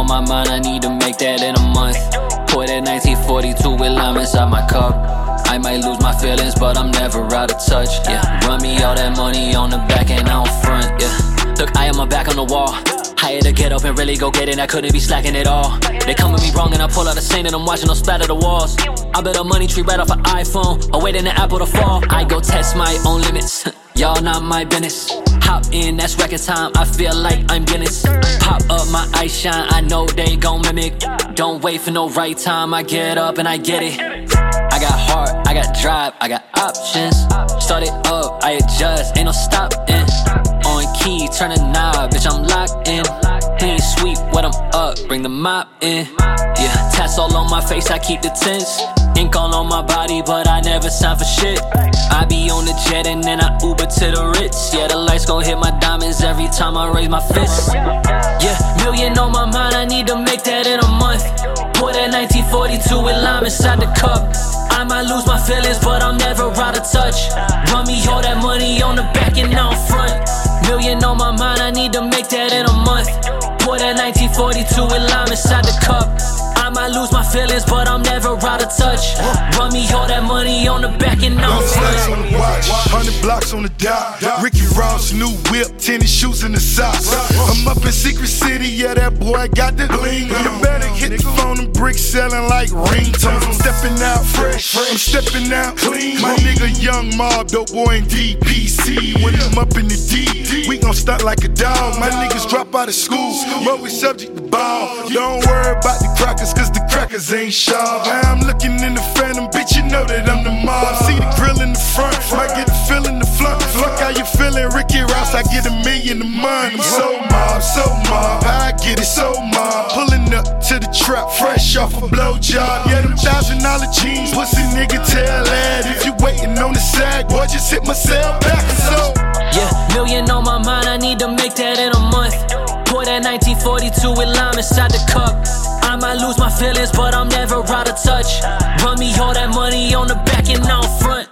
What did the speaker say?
my mind, I need to make that in a month. Pour that 1942 with lime inside my cup. I might lose my feelings, but I'm never out of touch. Yeah, run me all that money on the back and out front. Yeah, look, I am my back on the wall. Had to get up and really go get it, I couldn't be slacking at all. They come me saint and I'm watching them splatter the walls. I bet a money tree right off an iPhone, awaiting the apple to fall. I go test my own limits, y'all not my business. Hop in, that's record time, I feel like I'm Guinness. Pop up my ice shine, I know they gon' mimic. Don't wait for no right time, I get up and I get it. I got heart, I got drive, I got options. Start it up, I adjust, ain't no stopping. On key, turn a knob, bitch, I'm locked in. Clean sweep, when I'm up, bring the mop in. Yeah, tats all on my face, I keep the tints. Ink all on my body, but I never sign for shit. I be on the jet and then I Uber to the Ritz. Yeah, the lights gon' hit my diamonds every time I raise my fist. Yeah, million on my mind, I need to make that in a month. Pour that 1942 with lime inside the cup. I might lose my feelings, but I'm never out of touch. Run me all that money on the back and out front. Million on my mind, I need to make that in a month. Pour that 1942 with lime inside the cup. Feelings, but I'm never out of touch. Run me all that money on the back and out Long stacks on front. the watch, hundred blocks on the dot. Ricky Ross, new whip, tennis shoes and the socks. I'm up in Secret City, yeah, that boy got the bling. You better hit the phone and bricks selling like ringtones. I'm stepping out fresh, I'm stepping out clean. My nigga Young Mob, dope boy in DPC. When I'm up in the D, we stunt like a dog. My niggas drop out of school, but we subject to ball. Don't worry about the crackers, cause the crackers ain't sharp. I'm looking in the phantom, bitch, you know that I'm the mob. See the grill in the front, might get the feel in the front. Fuck how you feeling, Ricky Ross, I get a million a month. I'm so mob, so mob, I get it so mob. Pulling up to the trap, fresh off a blowjob. Yeah, them thousand dollar jeans, pussy nigga tell that. If you waiting on the sag, boy, just hit my cell 42 with lime inside the cup. I might lose my feelings, but I'm never out of touch. Run me all that money on the back and out front.